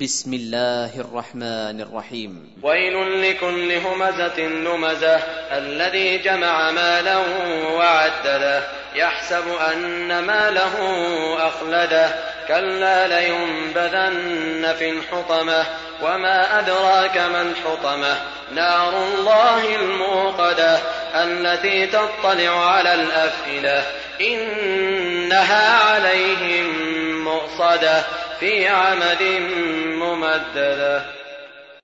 بسم الله الرحمن الرحيم. ويل لكل همزة لمزة الذي جمع مالا وعدده. يحسب أن ماله أخلده. كلا لينبذن في الحطمة وما أدراك ما الحطمة. نار الله الموقدة التي تطلع على الأفئدة. إنها عليهم مؤصدة. في عمد ممددة.